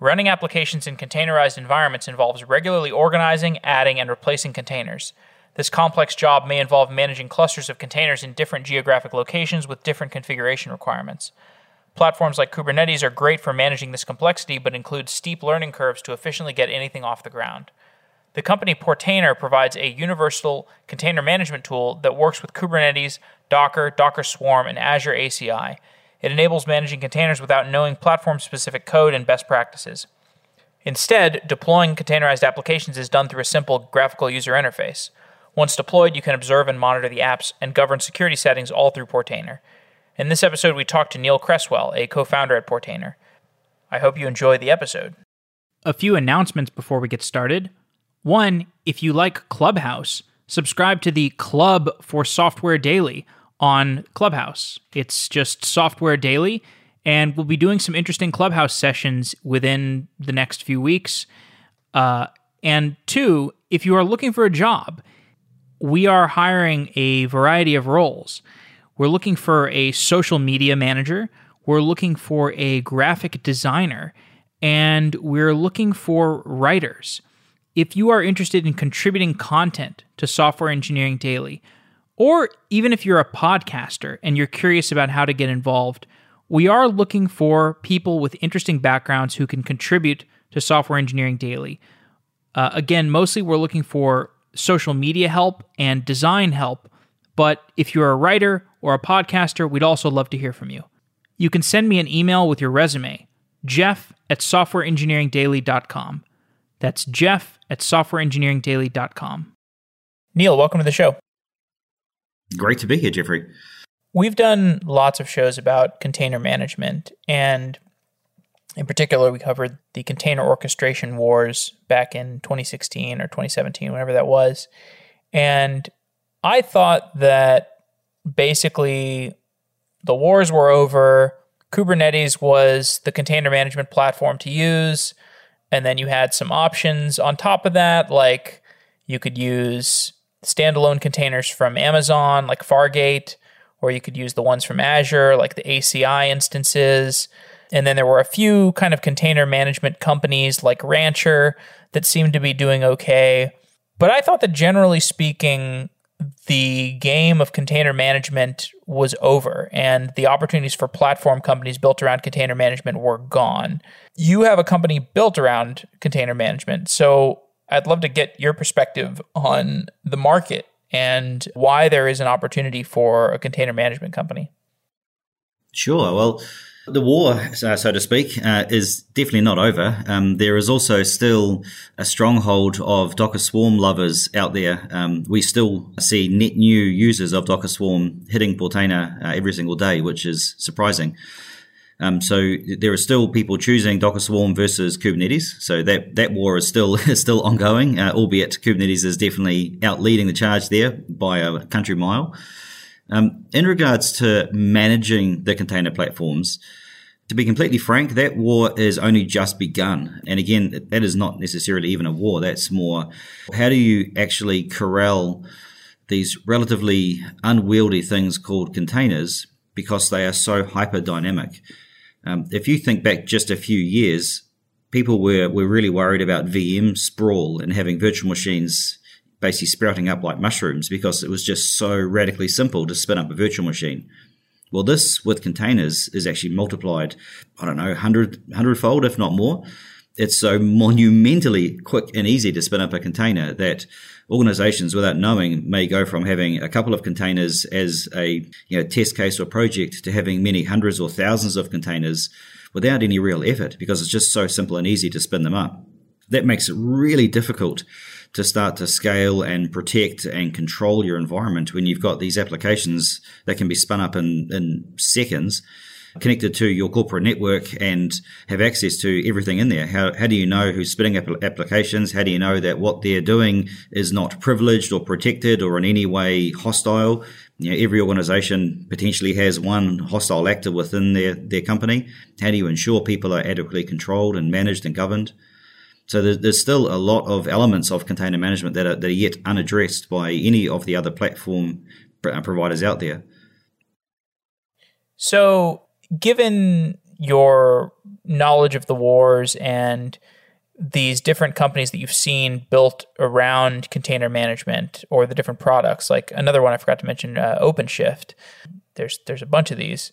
Running applications in containerized environments involves regularly organizing, adding, and replacing containers. This complex job may involve managing clusters of containers in different geographic locations with different configuration requirements. Platforms like Kubernetes are great for managing this complexity, but include steep learning curves to efficiently get anything off the ground. The company Portainer provides a universal container management tool that works with Kubernetes, Docker, Docker Swarm, and Azure ACI. It enables managing containers without knowing platform specific code and best practices. Instead, deploying containerized applications is done through a simple graphical user interface. Once deployed, you can observe and monitor the apps and govern security settings all through Portainer. In this episode, we talked to Neil Cresswell, a co founder at Portainer. I hope you enjoy the episode. A few announcements before we get started. One, if you like Clubhouse, subscribe to the Club for Software Daily on Clubhouse. It's just Software Daily, and we'll be doing some interesting Clubhouse sessions within the next few weeks. Uh, and two, if you are looking for a job, we are hiring a variety of roles. We're looking for a social media manager, we're looking for a graphic designer, and we're looking for writers. If you are interested in contributing content to Software Engineering Daily, or even if you're a podcaster and you're curious about how to get involved, we are looking for people with interesting backgrounds who can contribute to Software Engineering Daily. Uh, again, mostly we're looking for social media help and design help, but if you're a writer or a podcaster, we'd also love to hear from you. You can send me an email with your resume, jeff at softwareengineeringdaily.com. That's jeff at softwareengineeringdaily.com. Neil, welcome to the show. Great to be here, Jeffrey. We've done lots of shows about container management, and in particular, we covered the container orchestration wars back in 2016 or 2017, whenever that was. And I thought that basically the wars were over. Kubernetes was the container management platform to use. And then you had some options on top of that, like you could use standalone containers from Amazon, like Fargate, or you could use the ones from Azure, like the ACI instances. And then there were a few kind of container management companies like Rancher that seemed to be doing okay. But I thought that generally speaking, the game of container management was over and the opportunities for platform companies built around container management were gone. You have a company built around container management. So I'd love to get your perspective on the market and why there is an opportunity for a container management company. Sure. Well, the war, uh, so to speak, uh, is definitely not over. Um, there is also still a stronghold of Docker Swarm lovers out there. Um, we still see net new users of Docker Swarm hitting Portainer uh, every single day, which is surprising. Um, so there are still people choosing Docker Swarm versus Kubernetes. So that, that war is still is still ongoing, uh, albeit Kubernetes is definitely out leading the charge there by a country mile. Um, in regards to managing the container platforms, to be completely frank, that war is only just begun. And again, that is not necessarily even a war. That's more how do you actually corral these relatively unwieldy things called containers because they are so hyper dynamic. Um, if you think back just a few years, people were, were really worried about VM sprawl and having virtual machines basically sprouting up like mushrooms because it was just so radically simple to spin up a virtual machine. Well, this with containers is actually multiplied, I don't know, 100, 100 fold, if not more. It's so monumentally quick and easy to spin up a container that organizations without knowing may go from having a couple of containers as a you know, test case or project to having many hundreds or thousands of containers without any real effort because it's just so simple and easy to spin them up. That makes it really difficult to start to scale and protect and control your environment when you've got these applications that can be spun up in, in seconds connected to your corporate network and have access to everything in there. How, how do you know who's spinning up applications? How do you know that what they're doing is not privileged or protected or in any way hostile? You know, every organization potentially has one hostile actor within their, their company. How do you ensure people are adequately controlled and managed and governed? So there's, there's still a lot of elements of container management that are, that are yet unaddressed by any of the other platform uh, providers out there. So given your knowledge of the wars and these different companies that you've seen built around container management or the different products. Like another one I forgot to mention, uh, OpenShift. There's there's a bunch of these.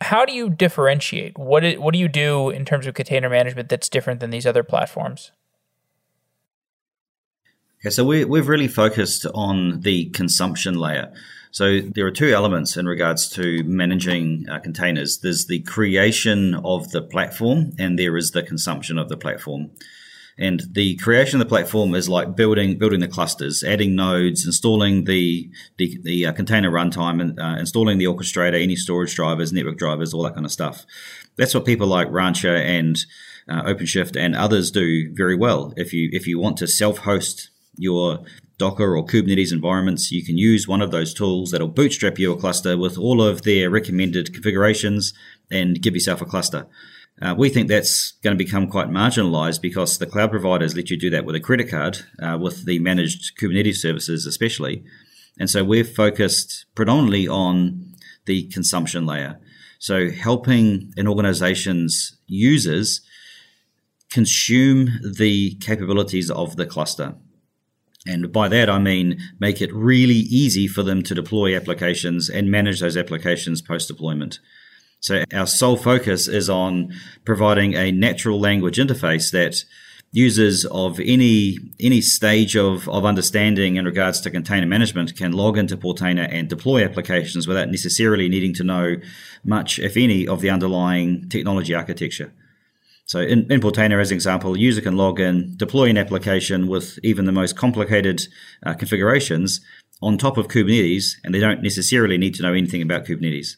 How do you differentiate? What do, what do you do in terms of container management that's different than these other platforms? Okay, so we, we've really focused on the consumption layer. So there are two elements in regards to managing uh, containers. There's the creation of the platform, and there is the consumption of the platform. And the creation of the platform is like building building the clusters, adding nodes, installing the the, the uh, container runtime, and uh, installing the orchestrator, any storage drivers, network drivers, all that kind of stuff. That's what people like Rancher and uh, OpenShift and others do very well. If you if you want to self-host your Docker or Kubernetes environments, you can use one of those tools that'll bootstrap your cluster with all of their recommended configurations and give yourself a cluster. Uh, we think that's going to become quite marginalized because the cloud providers let you do that with a credit card, uh, with the managed Kubernetes services especially. And so we're focused predominantly on the consumption layer. So helping an organization's users consume the capabilities of the cluster. And by that, I mean make it really easy for them to deploy applications and manage those applications post deployment. So our sole focus is on providing a natural language interface that users of any any stage of, of understanding in regards to container management can log into Portainer and deploy applications without necessarily needing to know much, if any, of the underlying technology architecture. So in, in Portainer, as an example, a user can log in, deploy an application with even the most complicated uh, configurations on top of Kubernetes, and they don't necessarily need to know anything about Kubernetes.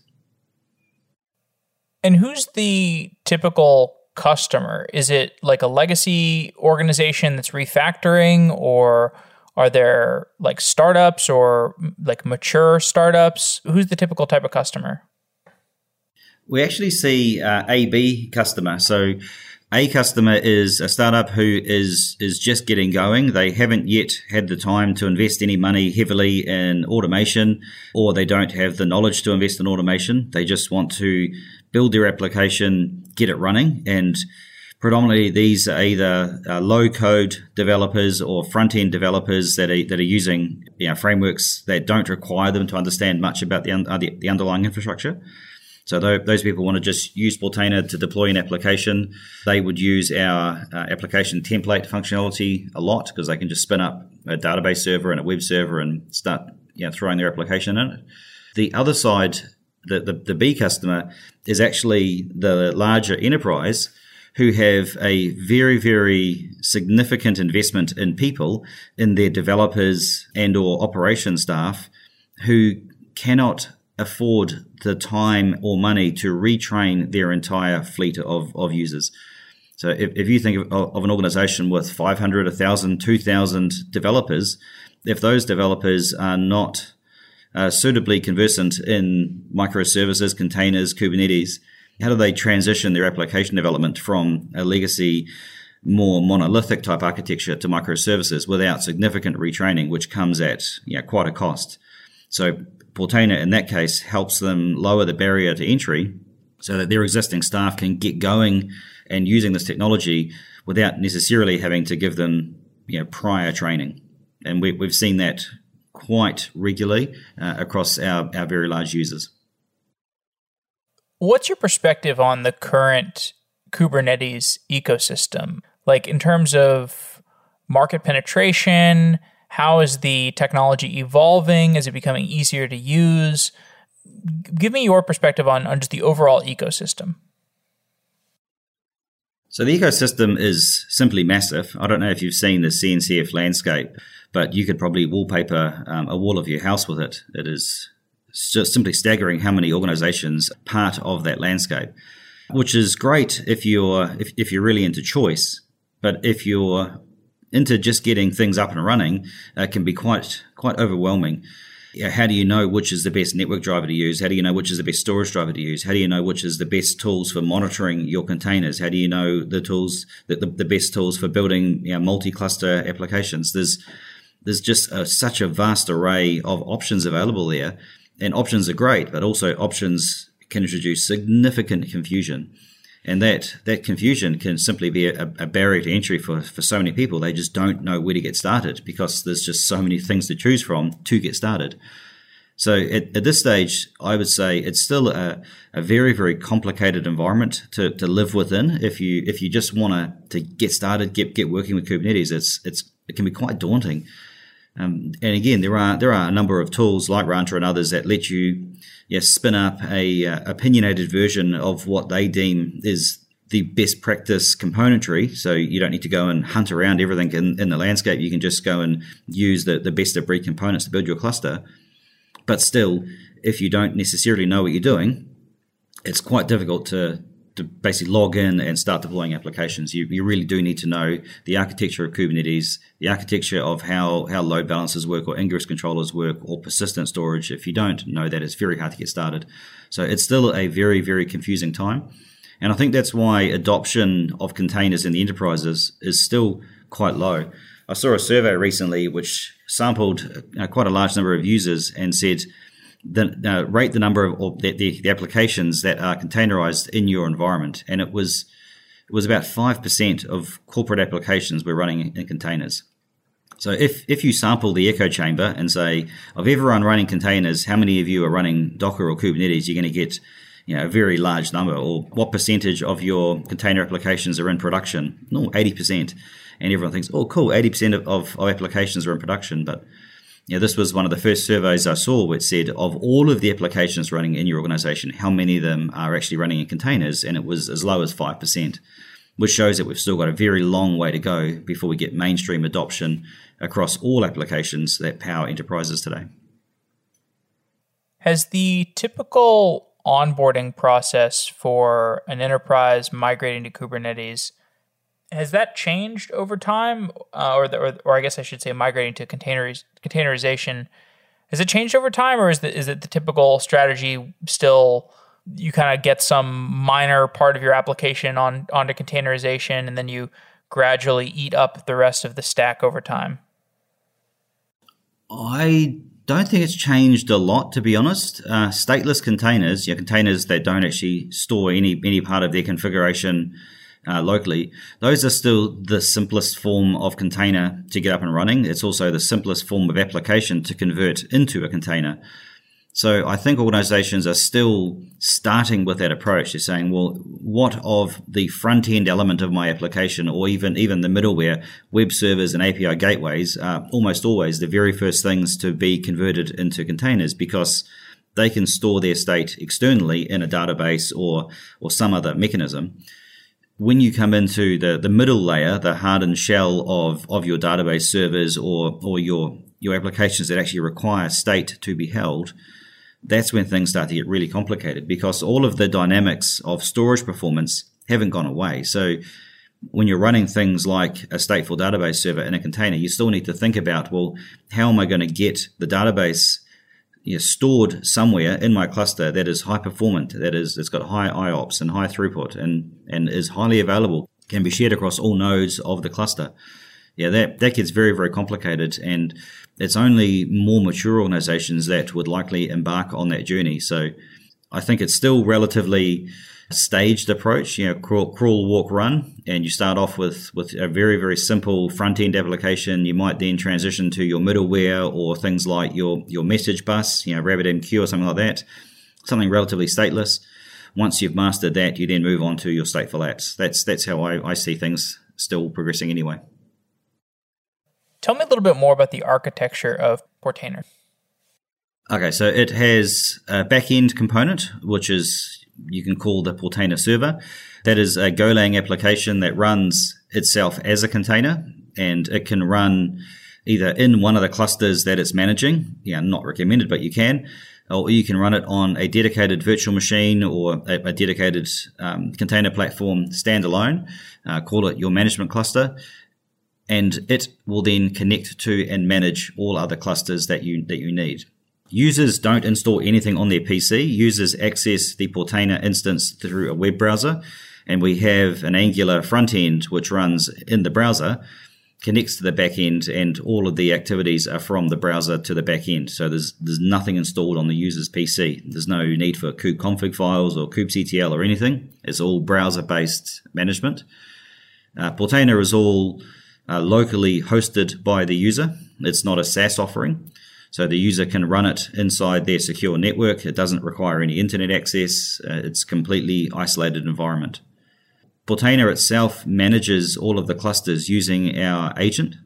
And who's the typical customer? Is it like a legacy organization that's refactoring, or are there like startups or like mature startups? Who's the typical type of customer? We actually see uh, A B customer. So a customer is a startup who is is just getting going. They haven't yet had the time to invest any money heavily in automation, or they don't have the knowledge to invest in automation. They just want to build their application, get it running, and predominantly these are either uh, low code developers or front end developers that are, that are using you know, frameworks that don't require them to understand much about the, un- uh, the, the underlying infrastructure. So those people want to just use Portainer to deploy an application. They would use our uh, application template functionality a lot because they can just spin up a database server and a web server and start you know, throwing their application in it. The other side, the, the, the B customer, is actually the larger enterprise who have a very very significant investment in people in their developers and or operation staff who cannot afford the time or money to retrain their entire fleet of, of users. So if, if you think of, of an organization with 500, 1,000, 2,000 developers, if those developers are not uh, suitably conversant in microservices, containers, Kubernetes, how do they transition their application development from a legacy, more monolithic type architecture to microservices without significant retraining, which comes at you know, quite a cost? So Portainer, in that case, helps them lower the barrier to entry so that their existing staff can get going and using this technology without necessarily having to give them you know, prior training. And we, have seen that quite regularly uh, across our, our very large users. What's your perspective on the current Kubernetes ecosystem? Like in terms of market penetration, how is the technology evolving? Is it becoming easier to use? Give me your perspective on, on just the overall ecosystem. So the ecosystem is simply massive. I don't know if you've seen the CNCF landscape, but you could probably wallpaper um, a wall of your house with it. It is just simply staggering how many organizations are part of that landscape, which is great if you're if, if you're really into choice. But if you're into just getting things up and running uh, can be quite quite overwhelming. How do you know which is the best network driver to use? How do you know which is the best storage driver to use? How do you know which is the best tools for monitoring your containers? How do you know the tools that the, the best tools for building you know, multi-cluster applications? There's there's just a, such a vast array of options available there, and options are great, but also options can introduce significant confusion. And that, that confusion can simply be a, a, barrier to entry for, for so many people. They just don't know where to get started because there's just so many things to choose from to get started. So at, at this stage, I would say it's still a, a very, very complicated environment to, to live within. If you if you just want to get started, get get working with Kubernetes, it's it's it can be quite daunting. Um, and again, there are there are a number of tools like Rancher and others that let you yes, spin up a uh, opinionated version of what they deem is the best practice componentry. So you don't need to go and hunt around everything in, in the landscape. You can just go and use the, the best of breed components to build your cluster. But still, if you don't necessarily know what you're doing, it's quite difficult to to basically log in and start deploying applications. You, you really do need to know the architecture of Kubernetes, the architecture of how, how load balancers work or ingress controllers work or persistent storage. If you don't know that, it's very hard to get started. So it's still a very, very confusing time. And I think that's why adoption of containers in the enterprises is still quite low. I saw a survey recently which sampled uh, quite a large number of users and said the, uh, rate the number of the, the, the, applications that are containerized in your environment, and it was it was about five percent of corporate applications were running in containers. So if if you sample the echo chamber and say of everyone running containers, how many of you are running Docker or Kubernetes, you're going to get you know a very large number. Or what percentage of your container applications are in production? No, eighty percent. And everyone thinks, oh, cool, eighty percent of, of applications are in production, but yeah, this was one of the first surveys I saw which said of all of the applications running in your organization, how many of them are actually running in containers? And it was as low as 5%, which shows that we've still got a very long way to go before we get mainstream adoption across all applications that power enterprises today. Has the typical onboarding process for an enterprise migrating to Kubernetes has that changed over time, uh, or, the, or or I guess I should say migrating to containerization? Has it changed over time, or is the, is it the typical strategy still? You kind of get some minor part of your application on onto containerization, and then you gradually eat up the rest of the stack over time. I don't think it's changed a lot, to be honest. Uh, stateless containers, yeah, containers that don't actually store any any part of their configuration uh, locally, those are still the simplest form of container to get up and running. It's also the simplest form of application to convert into a container. So I think organizations are still starting with that approach. They're saying, well, what of the front end element of my application or even, even the middleware, web servers and API gateways are almost always the very first things to be converted into containers because they can store their state externally in a database or, or some other mechanism when you come into the, the middle layer, the hardened shell of, of your database servers or, or your, your applications that actually require state to be held, that's when things start to get really complicated because all of the dynamics of storage performance haven't gone away. So when you're running things like a stateful database server in a container, you still need to think about, well, how am I going to get the database you know, stored somewhere in my cluster that is high performant, that is it's got high IOPS and high throughput and, and is highly available, can be shared across all nodes of the cluster. Yeah, that, that gets very, very complicated and it's only more mature organizations that would likely embark on that journey. So I think it's still relatively staged approach, you know, crawl, crawl, walk, run, and you start off with with a very very simple front end application. You might then transition to your middleware or things like your your message bus, you know, RabbitMQ or something like that, something relatively stateless. Once you've mastered that, you then move on to your stateful apps. That's that's how I, I see things still progressing anyway. Tell me a little bit more about the architecture of Portainer. Okay, so it has a back end component, which is you can call the Portainer server. That is a Golang application that runs itself as a container and it can run either in one of the clusters that it's managing. Yeah, not recommended, but you can. Or you can run it on a dedicated virtual machine or a, a dedicated um, container platform standalone. Uh, call it your management cluster, and it will then connect to and manage all other clusters that you that you need. Users don't install anything on their PC. Users access the Portainer instance through a web browser, and we have an Angular front end which runs in the browser. connects to the back end, and all of the activities are from the browser to the back end. So there's there's nothing installed on the user's PC. There's no need for kubeconfig files or kubectl or anything. It's all browser based management. Uh, Portainer is all uh, locally hosted by the user. It's not a SaaS offering. So the user can run it inside their secure network. It doesn't require any internet access. Uh, it's completely isolated environment. Portainer itself manages all of the clusters using our agent.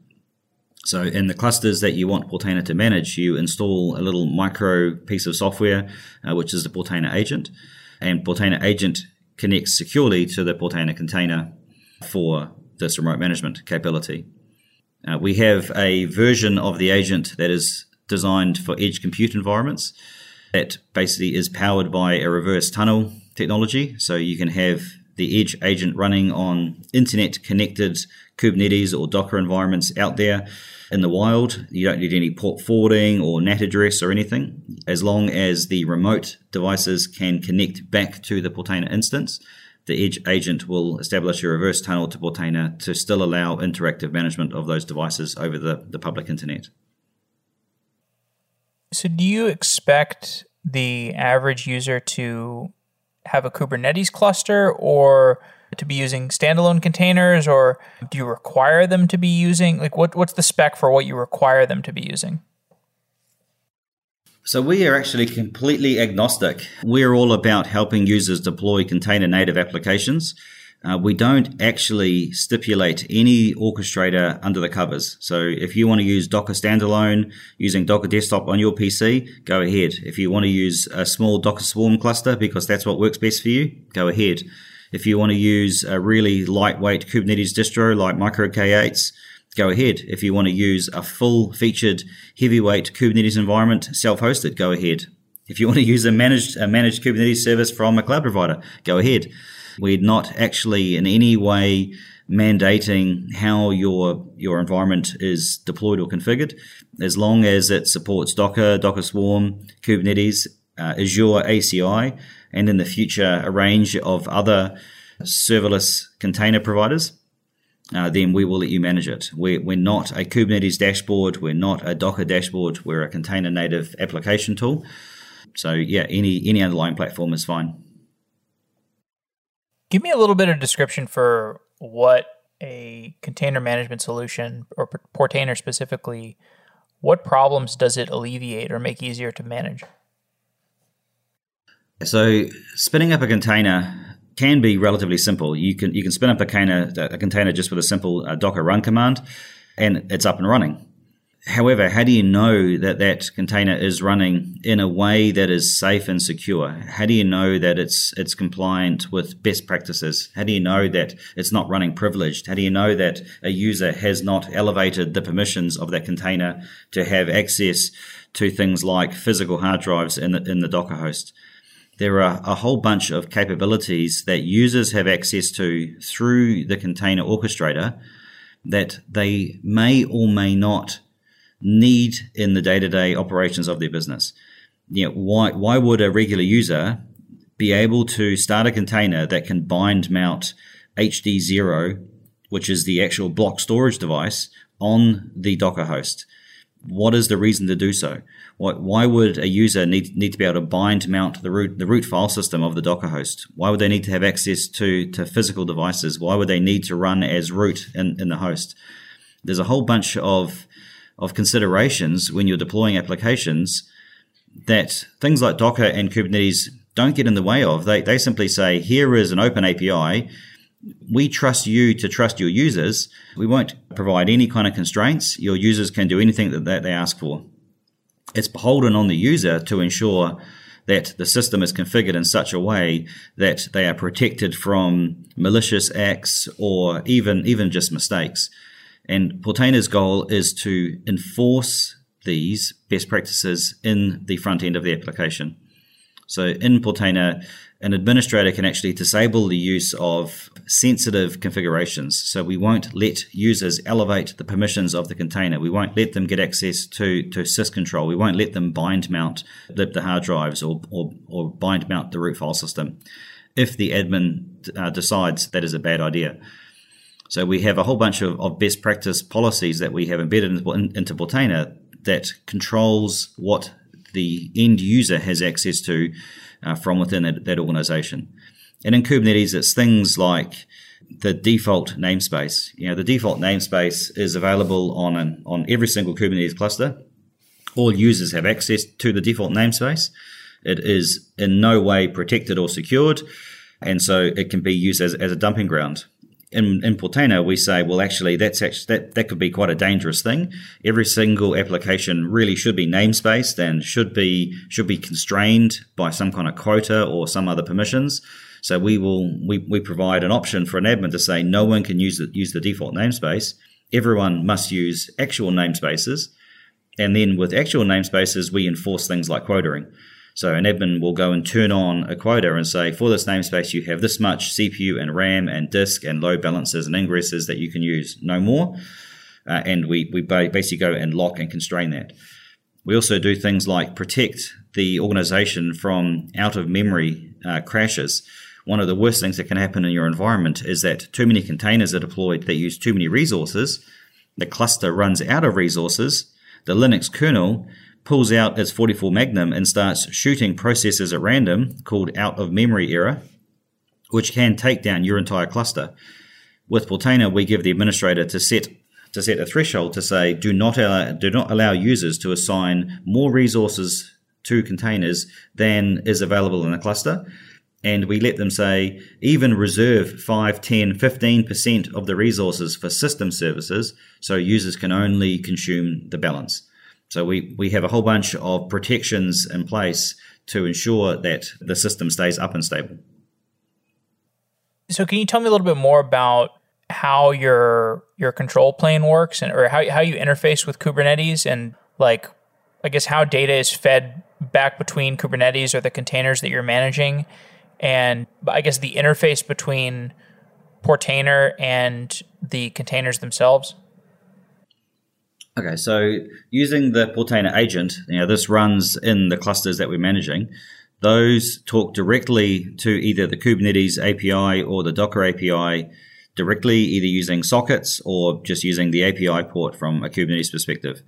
So in the clusters that you want Portainer to manage, you install a little micro piece of software, uh, which is the Portainer agent. And Portainer agent connects securely to the Portainer container for this remote management capability. Uh, we have a version of the agent that is designed for edge compute environments that basically is powered by a reverse tunnel technology. So you can have the Edge agent running on internet connected Kubernetes or Docker environments out there in the wild. You don't need any port forwarding or NAT address or anything. As long as the remote devices can connect back to the Portainer instance, the Edge agent will establish a reverse tunnel to Portainer to still allow interactive management of those devices over the, the public internet. So, do you expect the average user to have a Kubernetes cluster or to be using standalone containers or do you require them to be using like what, what's the spec for what you require them to be using? So we are actually completely agnostic. We're all about helping users deploy container native applications uh, we don't actually stipulate any orchestrator under the covers. So if you want to use Docker standalone using Docker desktop on your PC, go ahead. If you want to use a small Docker Swarm cluster because that's what works best for you, go ahead. If you want to use a really lightweight Kubernetes distro like Micro K8s, go ahead. If you want to use a full featured heavyweight Kubernetes environment, self-hosted, go ahead. If you want to use a managed, a managed Kubernetes service from a cloud provider, go ahead. We're not actually in any way mandating how your your environment is deployed or configured, as long as it supports Docker, Docker Swarm, Kubernetes, uh, Azure ACI, and in the future a range of other serverless container providers. Uh, then we will let you manage it. We're, we're not a Kubernetes dashboard. We're not a Docker dashboard. We're a container native application tool. So yeah, any any underlying platform is fine. Give me a little bit of description for what a container management solution or Portainer specifically, what problems does it alleviate or make easier to manage? So, spinning up a container can be relatively simple. You can you can spin up a container a container just with a simple uh, Docker run command, and it's up and running. However, how do you know that that container is running in a way that is safe and secure? How do you know that it's it's compliant with best practices? How do you know that it's not running privileged? How do you know that a user has not elevated the permissions of that container to have access to things like physical hard drives in the, in the Docker host? There are a whole bunch of capabilities that users have access to through the container orchestrator that they may or may not need in the day-to-day operations of their business. You know, why why would a regular user be able to start a container that can bind mount HD0, which is the actual block storage device, on the Docker host? What is the reason to do so? Why, why would a user need, need to be able to bind mount the root the root file system of the Docker host? Why would they need to have access to, to physical devices? Why would they need to run as root in, in the host? There's a whole bunch of of considerations when you're deploying applications that things like Docker and Kubernetes don't get in the way of. They, they simply say, here is an open API. We trust you to trust your users. We won't provide any kind of constraints. Your users can do anything that, that they ask for. It's beholden on the user to ensure that the system is configured in such a way that they are protected from malicious acts or even even just mistakes. And Portainer's goal is to enforce these best practices in the front end of the application. So in Portainer, an administrator can actually disable the use of sensitive configurations. So we won't let users elevate the permissions of the container. We won't let them get access to, to syscontrol. We won't let them bind mount the, the hard drives or, or, or, bind mount the root file system if the admin uh, decides that is a bad idea. So we have a whole bunch of, of best practice policies that we have embedded in, into Portainer that controls what the end user has access to uh, from within that, that organization. And in Kubernetes, it's things like the default namespace. You know, the default namespace is available on an, on every single Kubernetes cluster. All users have access to the default namespace. It is in no way protected or secured, and so it can be used as, as a dumping ground in, in we say, well, actually, that's actually, that, that could be quite a dangerous thing. Every single application really should be namespaced and should be should be constrained by some kind of quota or some other permissions. So we will we, we provide an option for an admin to say no one can use the, use the default namespace. Everyone must use actual namespaces, and then with actual namespaces, we enforce things like quoting. So an admin will go and turn on a quota and say, for this namespace, you have this much CPU and RAM and disk and load balancers and ingresses that you can use, no more. Uh, and we, we basically go and lock and constrain that. We also do things like protect the organization from out of memory uh, crashes. One of the worst things that can happen in your environment is that too many containers are deployed that use too many resources. The cluster runs out of resources. The Linux kernel pulls out its 44 Magnum and starts shooting processes at random called out of memory error, which can take down your entire cluster. With Portainer, we give the administrator to set to set a threshold to say do not allow, do not allow users to assign more resources to containers than is available in a cluster. And we let them say even reserve 5, 10, 15% of the resources for system services so users can only consume the balance. So we, we have a whole bunch of protections in place to ensure that the system stays up and stable. So can you tell me a little bit more about how your your control plane works and or how how you interface with Kubernetes and like I guess how data is fed back between Kubernetes or the containers that you're managing and I guess the interface between Portainer and the containers themselves? Okay, so using the Portainer agent, you know, this runs in the clusters that we're managing. Those talk directly to either the Kubernetes API or the Docker API directly, either using sockets or just using the API port from a Kubernetes perspective.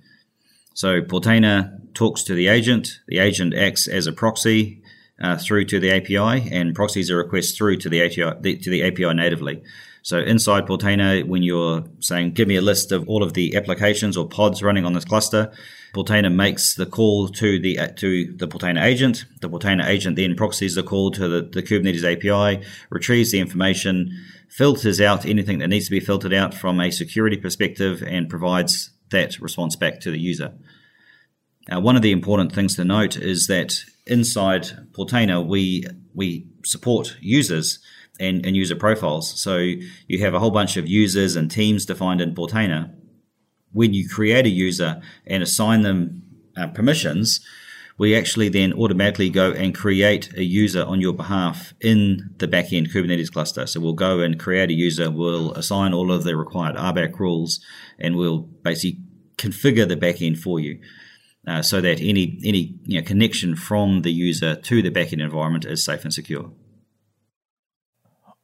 So Portainer talks to the agent. The agent acts as a proxy uh, through to the API, and proxies a request through to the the, to the API natively. So inside Portainer, when you're saying, give me a list of all of the applications or pods running on this cluster, Portainer makes the call to the to the Portainer agent. The Portainer agent then proxies the call to the, the Kubernetes API, retrieves the information, filters out anything that needs to be filtered out from a security perspective, and provides that response back to the user. Uh, one of the important things to note is that inside Portainer, we we support users and, and user profiles. So you have a whole bunch of users and teams defined in Portainer. When you create a user and assign them uh, permissions, we actually then automatically go and create a user on your behalf in the backend Kubernetes cluster. So we'll go and create a user, we'll assign all of the required RBAC rules, and we'll basically configure the backend for you. Uh, so that any any you know, connection from the user to the backend environment is safe and secure.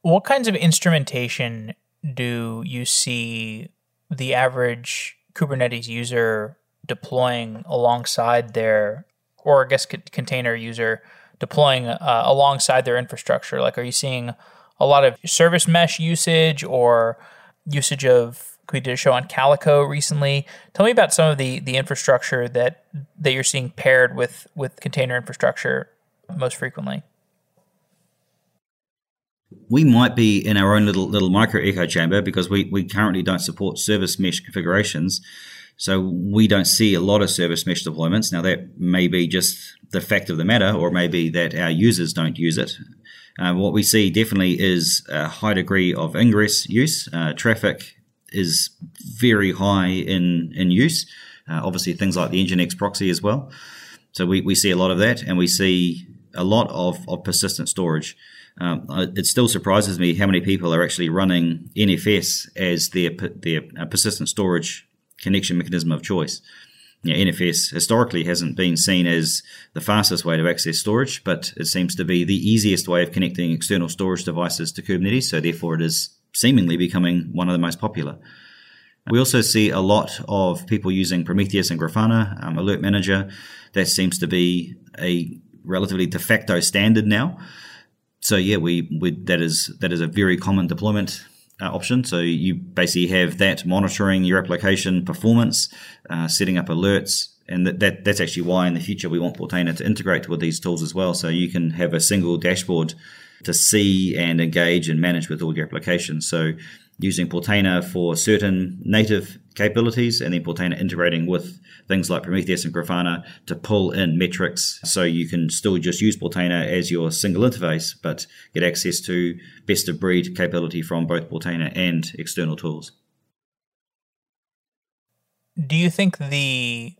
What kinds of instrumentation do you see the average Kubernetes user deploying alongside their, or I guess container user deploying uh, alongside their infrastructure? Like, are you seeing a lot of service mesh usage or usage of? We did a show on Calico recently. Tell me about some of the the infrastructure that that you're seeing paired with with container infrastructure most frequently we might be in our own little little micro echo chamber because we, we currently don't support service mesh configurations. So we don't see a lot of service mesh deployments. Now that may be just the fact of the matter, or maybe that our users don't use it. Uh, what we see definitely is a high degree of ingress use. Uh, Traefik is very high in in use. Uh, obviously, things like the Nginx proxy as well. So we, we see a lot of that, and we see a lot of, of persistent storage. Um, it still surprises me how many people are actually running NFS as their their uh, persistent storage connection mechanism of choice. You know, NFS historically hasn't been seen as the fastest way to access storage, but it seems to be the easiest way of connecting external storage devices to Kubernetes. So therefore, it is seemingly becoming one of the most popular. We also see a lot of people using Prometheus and Grafana um, Alert Manager. That seems to be a relatively de facto standard now. So yeah, we, we that is that is a very common deployment uh, option. So you basically have that monitoring your application performance, uh, setting up alerts, and that, that, that's actually why in the future we want Portainer to integrate with these tools as well. So you can have a single dashboard to see and engage and manage with all your applications. So using Portainer for certain native capabilities and then Portainer integrating with things like Prometheus and Grafana to pull in metrics so you can still just use Portainer as your single interface but get access to best of breed capability from both Portainer and external tools. Do you think the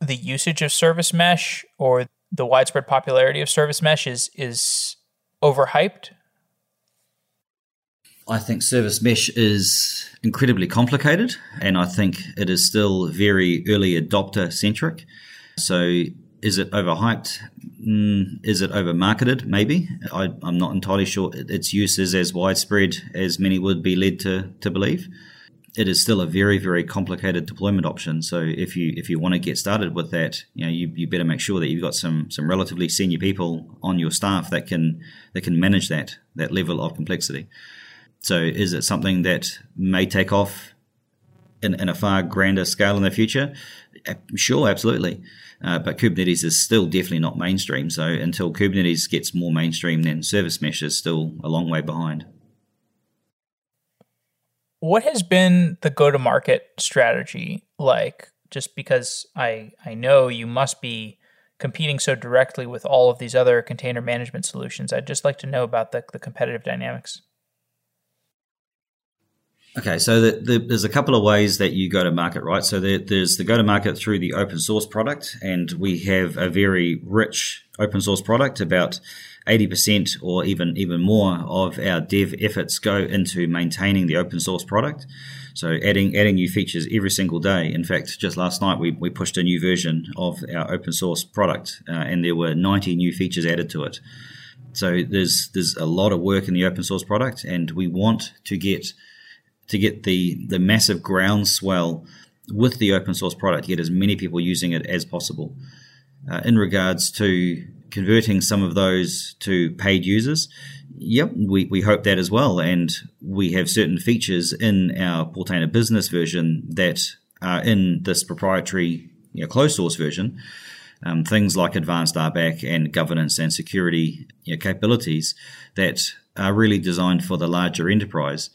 the usage of service mesh or the widespread popularity of service mesh is is overhyped I think service mesh is incredibly complicated, and I think it is still very early adopter centric. So, is it overhyped? Mm, is it overmarketed? Maybe. I, am not entirely sure its use is as widespread as many would be led to, to believe. It is still a very, very complicated deployment option. So if you if you want to get started with that, you know you, you better make sure that you've got some some relatively senior people on your staff that can that can manage that that level of complexity. So is it something that may take off in, in a far grander scale in the future? Sure, absolutely. Uh, but Kubernetes is still definitely not mainstream. So until Kubernetes gets more mainstream, then service mesh is still a long way behind. What has been the go to market strategy like? Just because I, I know you must be competing so directly with all of these other container management solutions, I'd just like to know about the, the competitive dynamics. Okay, so the, the, there's a couple of ways that you go to market, right? So there, there's the go to market through the open source product, and we have a very rich open source product. About 80% or even even more of our dev efforts go into maintaining the open source product. So adding adding new features every single day. In fact, just last night we, we pushed a new version of our open source product, uh, and there were 90 new features added to it. So there's there's a lot of work in the open source product, and we want to get to get the the massive groundswell with the open source product, get as many people using it as possible. Uh, in regards to converting some of those to paid users, yep, we, we hope that as well. And we have certain features in our Portainer business version that are in this proprietary you know, closed source version. Um, things like advanced RBAC and governance and security you know, capabilities that are really designed for the larger enterprise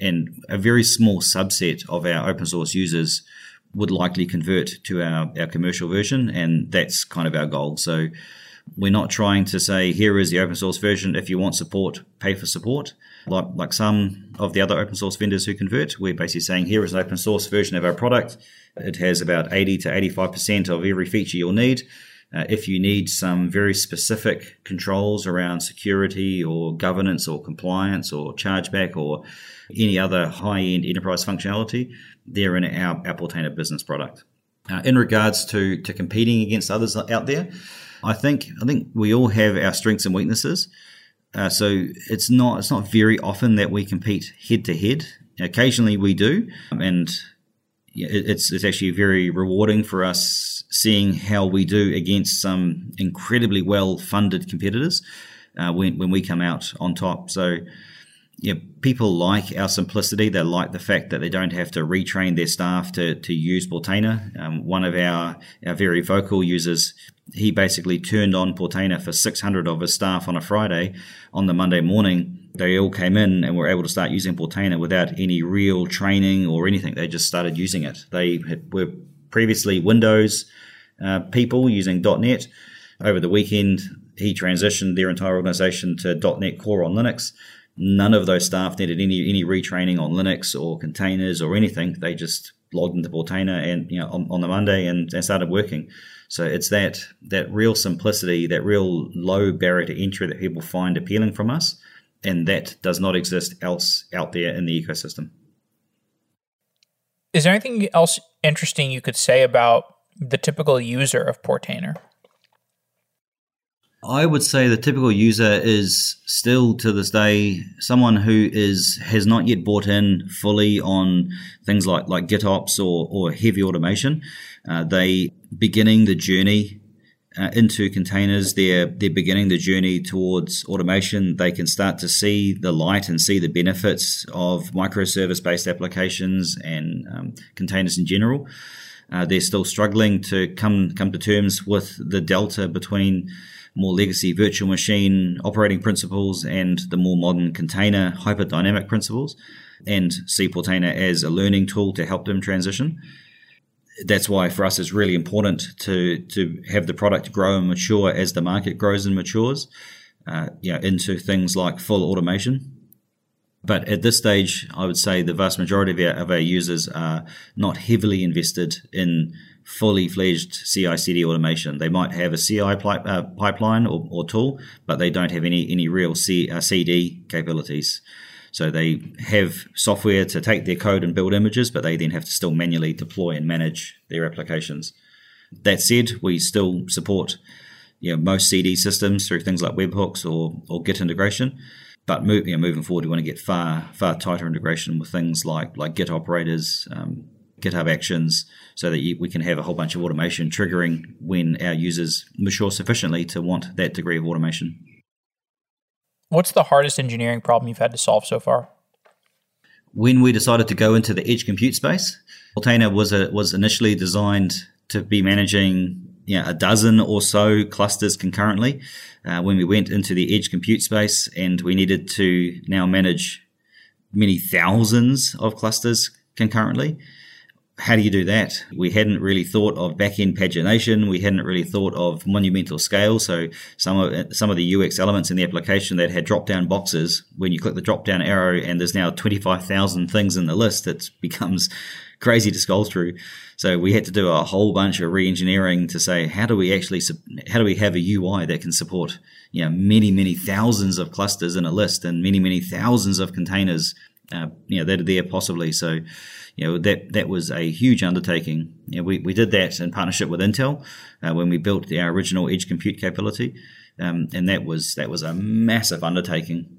and a very small subset of our open source users would likely convert to our, our commercial version, and that's kind of our goal. So we're not trying to say here is the open source version. If you want support, pay for support. Like like some of the other open source vendors who convert, we're basically saying here is an open source version of our product. It has about 80 to 85% of every feature you'll need. Uh, if you need some very specific controls around security or governance or compliance or chargeback or any other high end enterprise functionality, they're in our, Portainer business product. Uh, in regards to, to competing against others out there, I think I think we all have our strengths and weaknesses. Uh, so it's not it's not very often that we compete head to head. Occasionally we do, and it's it's actually very rewarding for us seeing how we do against some incredibly well funded competitors uh, when when we come out on top. So yeah, people like our simplicity. They like the fact that they don't have to retrain their staff to, to use Portainer. Um, one of our, our very vocal users, he basically turned on Portainer for 600 of his staff on a Friday. On the Monday morning, they all came in and were able to start using Portainer without any real training or anything. They just started using it. They had, were previously Windows uh, people using .NET. Over the weekend, he transitioned their entire organization to .NET Core on Linux None of those staff needed any any retraining on Linux or containers or anything. They just logged into Portainer and you know on, on the Monday and, and started working. So it's that that real simplicity, that real low barrier to entry that people find appealing from us, and that does not exist else out there in the ecosystem. Is there anything else interesting you could say about the typical user of Portainer? I would say the typical user is still to this day someone who is has not yet bought in fully on things like like GitOps or, or heavy automation. Uh, they beginning the journey uh, into containers. They're they're beginning the journey towards automation. They can start to see the light and see the benefits of microservice based applications and um, containers in general. Uh, they're still struggling to come come to terms with the delta between more legacy virtual machine operating principles and the more modern container hyperdynamic principles, and see Portainer as a learning tool to help them transition. That's why for us it's really important to to have the product grow and mature as the market grows and matures, uh, you know, into things like full automation. But at this stage, I would say the vast majority of our, of our users are not heavily invested in fully fledged CI CD automation. They might have a CI uh, pipeline or, or, tool, but they don't have any, any real C, uh, CD capabilities. So they have software to take their code and build images, but they then have to still manually deploy and manage their applications. That said, we still support you know, most CD systems through things like webhooks or, or Git integration. But move, you know, moving forward, we want to get far far tighter integration with things like like Git operators, um, GitHub Actions so that you, we can have a whole bunch of automation triggering when our users mature sufficiently to want that degree of automation. What's the hardest engineering problem you've had to solve so far? When we decided to go into the edge compute space, Portainer was a, was initially designed to be managing you know, a dozen or so clusters concurrently. Uh, when we went into the edge compute space and we needed to now manage many thousands of clusters concurrently, how do you do that? We hadn't really thought of back-end pagination. We hadn't really thought of monumental scale. So some of some of the UX elements in the application that had drop-down boxes, when you click the drop-down arrow and there's now 25,000 things in the list, it becomes crazy to scroll through. So we had to do a whole bunch of re-engineering to say how do we actually how do we have a UI that can support you know many many thousands of clusters in a list and many many thousands of containers uh, you know that are there possibly. So you know that that was a huge undertaking. You know, we we did that in partnership with Intel uh, when we built our original edge compute capability, um, and that was that was a massive undertaking.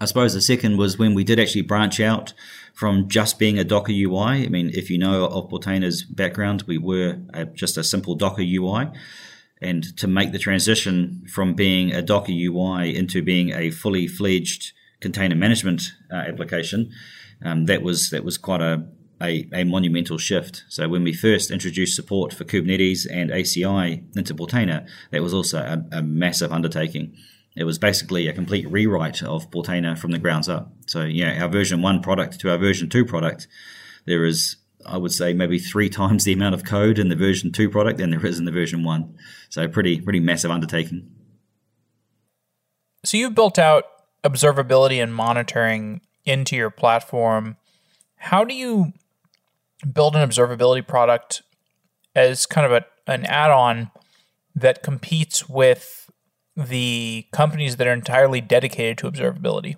I suppose the second was when we did actually branch out from just being a Docker UI. I mean, if you know of Portainer's background, we were a, just a simple Docker UI. And to make the transition from being a Docker UI into being a fully fledged container management uh, application, um, that was that was quite a, a, a, monumental shift. So when we first introduced support for Kubernetes and ACI into Portainer, that was also a, a massive undertaking. It was basically a complete rewrite of Portainer from the grounds up. So yeah, our version one product to our version two product, there is I would say maybe three times the amount of code in the version two product than there is in the version one. So pretty pretty massive undertaking. So you've built out observability and monitoring into your platform. How do you build an observability product as kind of a, an add-on that competes with the companies that are entirely dedicated to observability?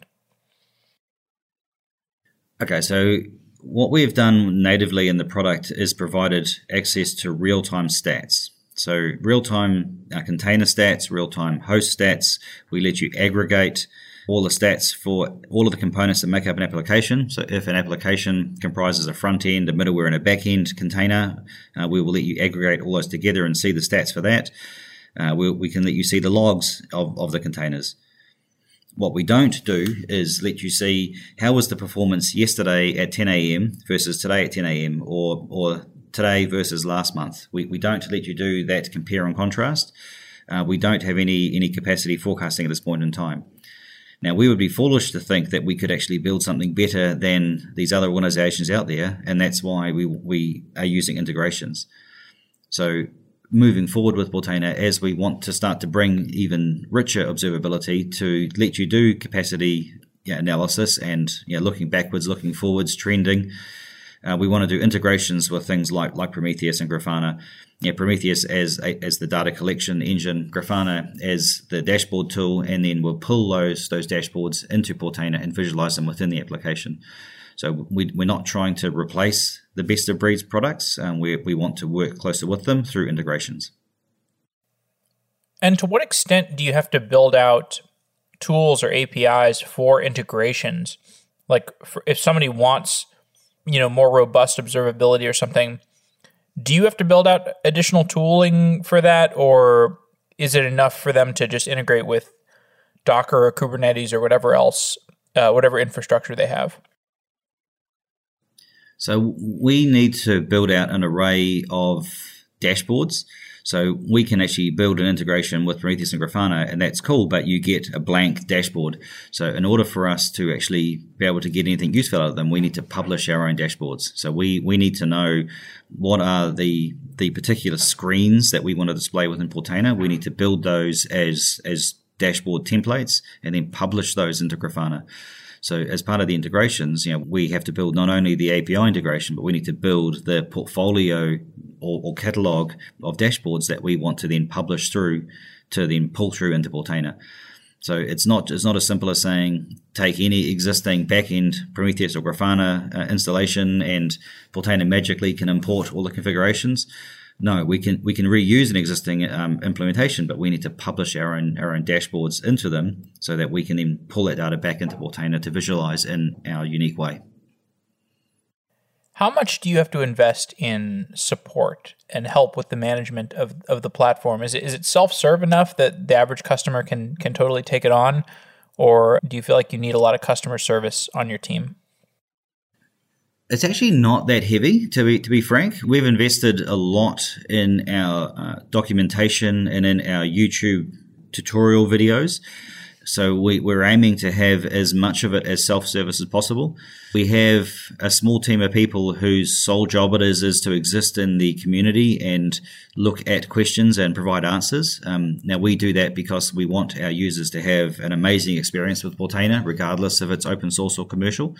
Okay, so what we've done natively in the product is provided access to real time stats. So, real time uh, container stats, real time host stats. We let you aggregate all the stats for all of the components that make up an application. So if an application comprises a front end, a middleware, and a back end container, uh, we will let you aggregate all those together and see the stats for that. Uh, we, we, can let you see the logs of, of the containers. What we don't do is let you see how was the performance yesterday at 10 a.m. versus today at 10 a.m. or or today versus last month. We, we don't let you do that compare and contrast. Uh, we don't have any any capacity forecasting at this point in time. Now, we would be foolish to think that we could actually build something better than these other organizations out there, and that's why we, we are using integrations. So, moving forward with Portainer, as we want to start to bring even richer observability to let you do capacity analysis and know, looking backwards, looking forwards, trending, uh, we want to do integrations with things like like Prometheus and Grafana. Yeah, Prometheus as as the data collection engine, Grafana as the dashboard tool, and then we'll pull those those dashboards into Portainer and visualize them within the application. So we, we're not trying to replace the best of breeds products. Um, we, we want to work closer with them through integrations. And to what extent do you have to build out tools or APIs for integrations? Like for, if somebody wants, you know, more robust observability or something, do you have to build out additional tooling for that or is it enough for them to just integrate with Docker or Kubernetes or whatever else, uh, whatever infrastructure they have? So we need to build out an array of dashboards. So we can actually build an integration with Prometheus and Grafana, and that's cool, but you get a blank dashboard. So in order for us to actually be able to get anything useful out of them, we need to publish our own dashboards. So we, we need to know what are the the particular screens that we want to display within Portainer. We need to build those as as dashboard templates and then publish those into Grafana. So as part of the integrations, you know, we have to build not only the API integration, but we need to build the portfolio or, or catalog of dashboards that we want to then publish through to then pull through into Portainer. So it's not it's not as simple as saying take any existing backend Prometheus or Grafana uh, installation and Portainer magically can import all the configurations. No, we can we can reuse an existing um, implementation, but we need to publish our own our own dashboards into them so that we can then pull that data back into Portainer to visualize in our unique way. How much do you have to invest in support and help with the management of, of the platform? Is it is it self serve enough that the average customer can can totally take it on, or do you feel like you need a lot of customer service on your team? It's actually not that heavy, to be to be frank. We've invested a lot in our uh, documentation and in our YouTube tutorial videos. So we, we're aiming to have as much of it as self-service as possible. We have a small team of people whose sole job it is is to exist in the community and look at questions and provide answers. Um, now we do that because we want our users to have an amazing experience with Portainer, regardless if it's open source or commercial.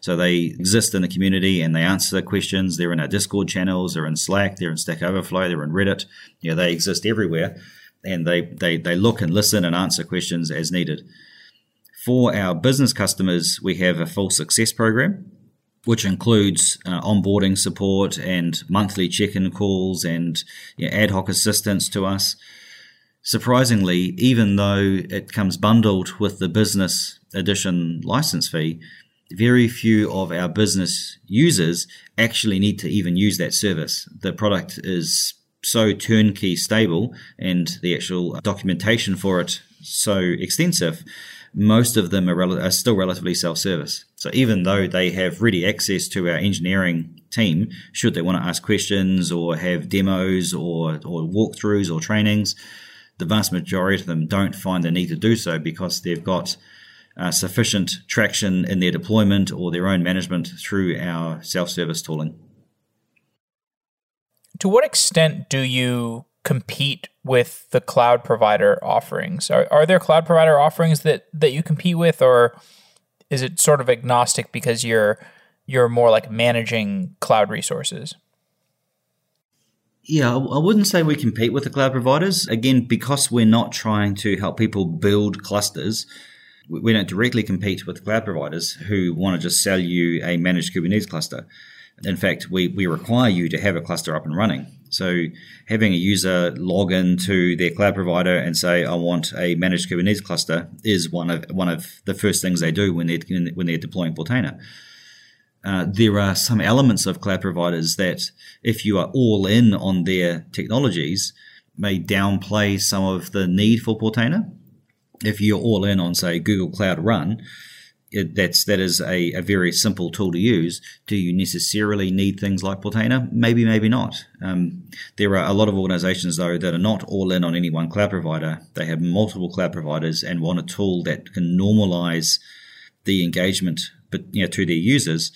So they exist in the community and they answer the questions. They're in our Discord channels, they're in Slack, they're in Stack Overflow, they're in Reddit. Yeah, they exist everywhere and they, they, they look and listen and answer questions as needed. For our business customers, we have a full success program, which includes uh, onboarding support and monthly check in calls and you know, ad hoc assistance to us. Surprisingly, even though it comes bundled with the business edition license fee, very few of our business users actually need to even use that service. The product is so turnkey stable and the actual documentation for it so extensive, most of them are, rel- are still relatively self-service. So even though they have ready access to our engineering team, should they want to ask questions or have demos or, or walkthroughs or trainings, the vast majority of them don't find the need to do so because they've got uh, sufficient traction in their deployment or their own management through our self-service tooling to what extent do you compete with the cloud provider offerings? Are, are there cloud provider offerings that, that you compete with, or is it sort of agnostic because you're you're more like managing cloud resources? Yeah, I wouldn't say we compete with the cloud providers. Again, because we're not trying to help people build clusters, we don't directly compete with cloud providers who want to just sell you a managed Kubernetes cluster. In fact, we, we require you to have a cluster up and running. So having a user log in to their cloud provider and say, I want a managed Kubernetes cluster is one of one of the first things they do when they're when they're deploying Portainer. Uh, there are some elements of cloud providers that, if you are all in on their technologies, may downplay some of the need for Portainer. If you're all in on, say, Google Cloud Run, it, that's that is a, a, very simple tool to use. Do you necessarily need things like Portainer? Maybe, maybe not. Um, there are a lot of organizations though that are not all in on any one cloud provider. They have multiple cloud providers and want a tool that can normalize the engagement, but you know, to their users.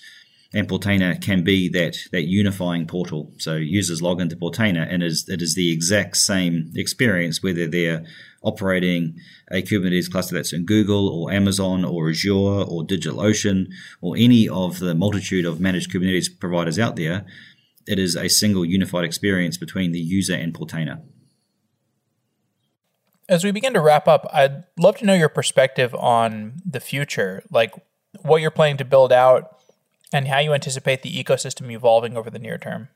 And Portainer can be that that unifying portal. So users log into Portainer, and is, it is the exact same experience whether they're operating a Kubernetes cluster that's in Google or Amazon or Azure or DigitalOcean or any of the multitude of managed Kubernetes providers out there, it is a single unified experience between the user and Portainer. As we begin to wrap up, I'd love to know your perspective on the future, like what you're planning to build out and how you anticipate the ecosystem evolving over the near term.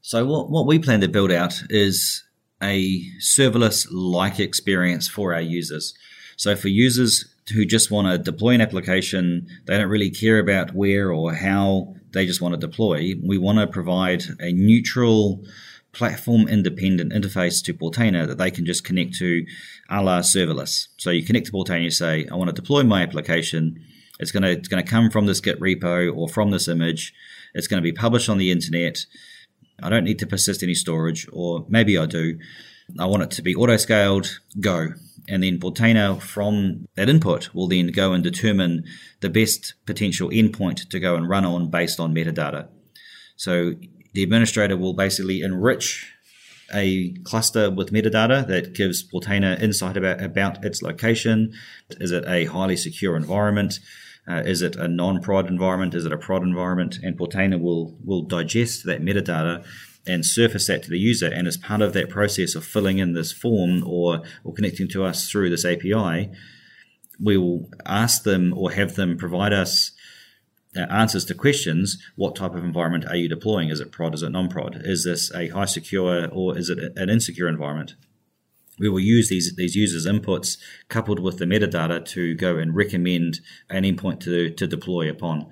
So, what, what we plan to build out is a serverless like experience for our users. So for users who just want to deploy an application, they don't really care about where or how they just want to deploy. We want to provide a neutral, platform independent interface to Portainer that they can just connect to a la serverless. So you connect to Portainer, you say, I want to deploy my application. It's going to, it's going to come from this Git repo or from this image. It's going to be published on the internet. I don't need to persist any storage, or maybe I do. I want it to be auto scaled, go. And then Portainer from that input will then go and determine the best potential endpoint to go and run on based on metadata. So the administrator will basically enrich a cluster with metadata that gives Portainer insight about, about its location. Is it a highly secure environment? Uh, is it a non-prod environment? Is it a prod environment? And Portainer will will digest that metadata and surface that to the user. And as part of that process of filling in this form or or connecting to us through this API, we will ask them or have them provide us uh, answers to questions. What type of environment are you deploying? Is it prod? Is it non-prod? Is this a high secure or is it an insecure environment? We will use these these users' inputs coupled with the metadata to go and recommend an endpoint to, to deploy upon.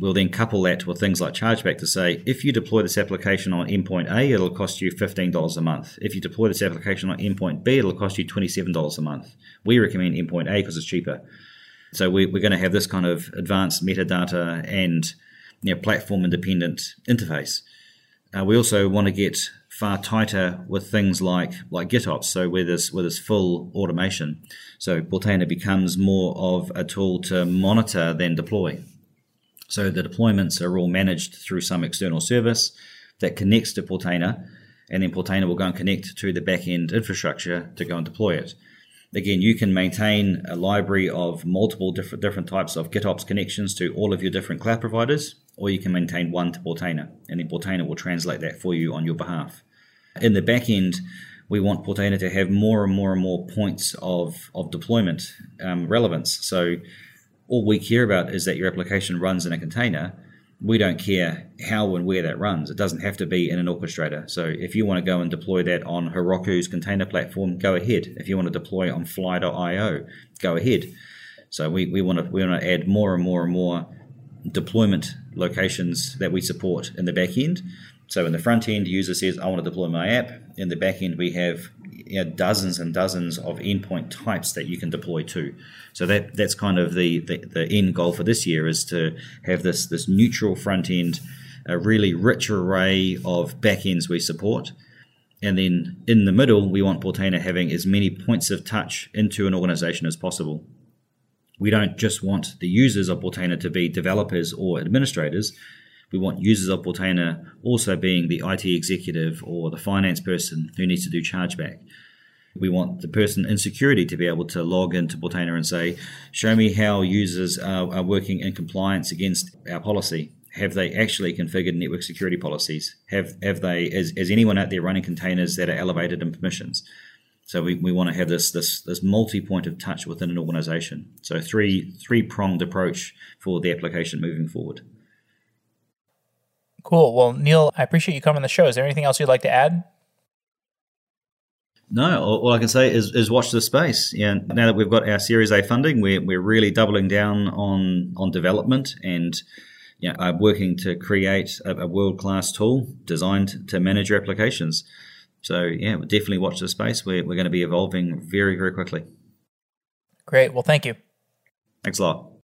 We'll then couple that with things like chargeback to say, if you deploy this application on endpoint A, it'll cost you $15 a month. If you deploy this application on endpoint B, it'll cost you $27 a month. We recommend endpoint A because it's cheaper. So we, are going to have this kind of advanced metadata and you know, platform independent interface. Uh, we also want to get far tighter with things like like GitOps. So where there's with this full automation, so Portainer becomes more of a tool to monitor than deploy. So the deployments are all managed through some external service that connects to Portainer, and then Portainer will go and connect to the backend infrastructure to go and deploy it. Again, you can maintain a library of multiple different different types of GitOps connections to all of your different cloud providers, or you can maintain one to Portainer, and then Portainer will translate that for you on your behalf. In the back end, we want Portainer to have more and more and more points of, of deployment um, relevance. So all we care about is that your application runs in a container. We don't care how and where that runs. It doesn't have to be in an orchestrator. So if you want to go and deploy that on Heroku's container platform, go ahead. If you want to deploy on Fly.io, go ahead. So we, we want to we want to add more and more and more deployment locations that we support in the back end so in the front end, user says, I want to deploy my app. In the back end, we have you know, dozens and dozens of endpoint types that you can deploy to. So that that's kind of the, the, the end goal for this year is to have this this neutral front end, a really rich array of backends we support. And then in the middle, we want Portainer having as many points of touch into an organization as possible. We don't just want the users of Portainer to be developers or administrators we want users of Portainer also being the IT executive or the finance person who needs to do chargeback. We want the person in security to be able to log into Portainer and say, show me how users are, are working in compliance against our policy. Have they actually configured network security policies? Have have they is, is anyone out there running containers that are elevated in permissions? So we, we want to have this this this multi point of touch within an organization. So three three pronged approach for the application moving forward. Cool. Well, Neil, I appreciate you coming on the show. Is there anything else you'd like to add? No, all, I can say is, is watch the space. Yeah, now that we've got our Series A funding, we're, we're really doubling down on on development and you know, uh, working to create a, a world class tool designed to manage your applications. So yeah, definitely watch the space. We're, we're going to be evolving very very quickly. Great. Well, thank you. Thanks a lot.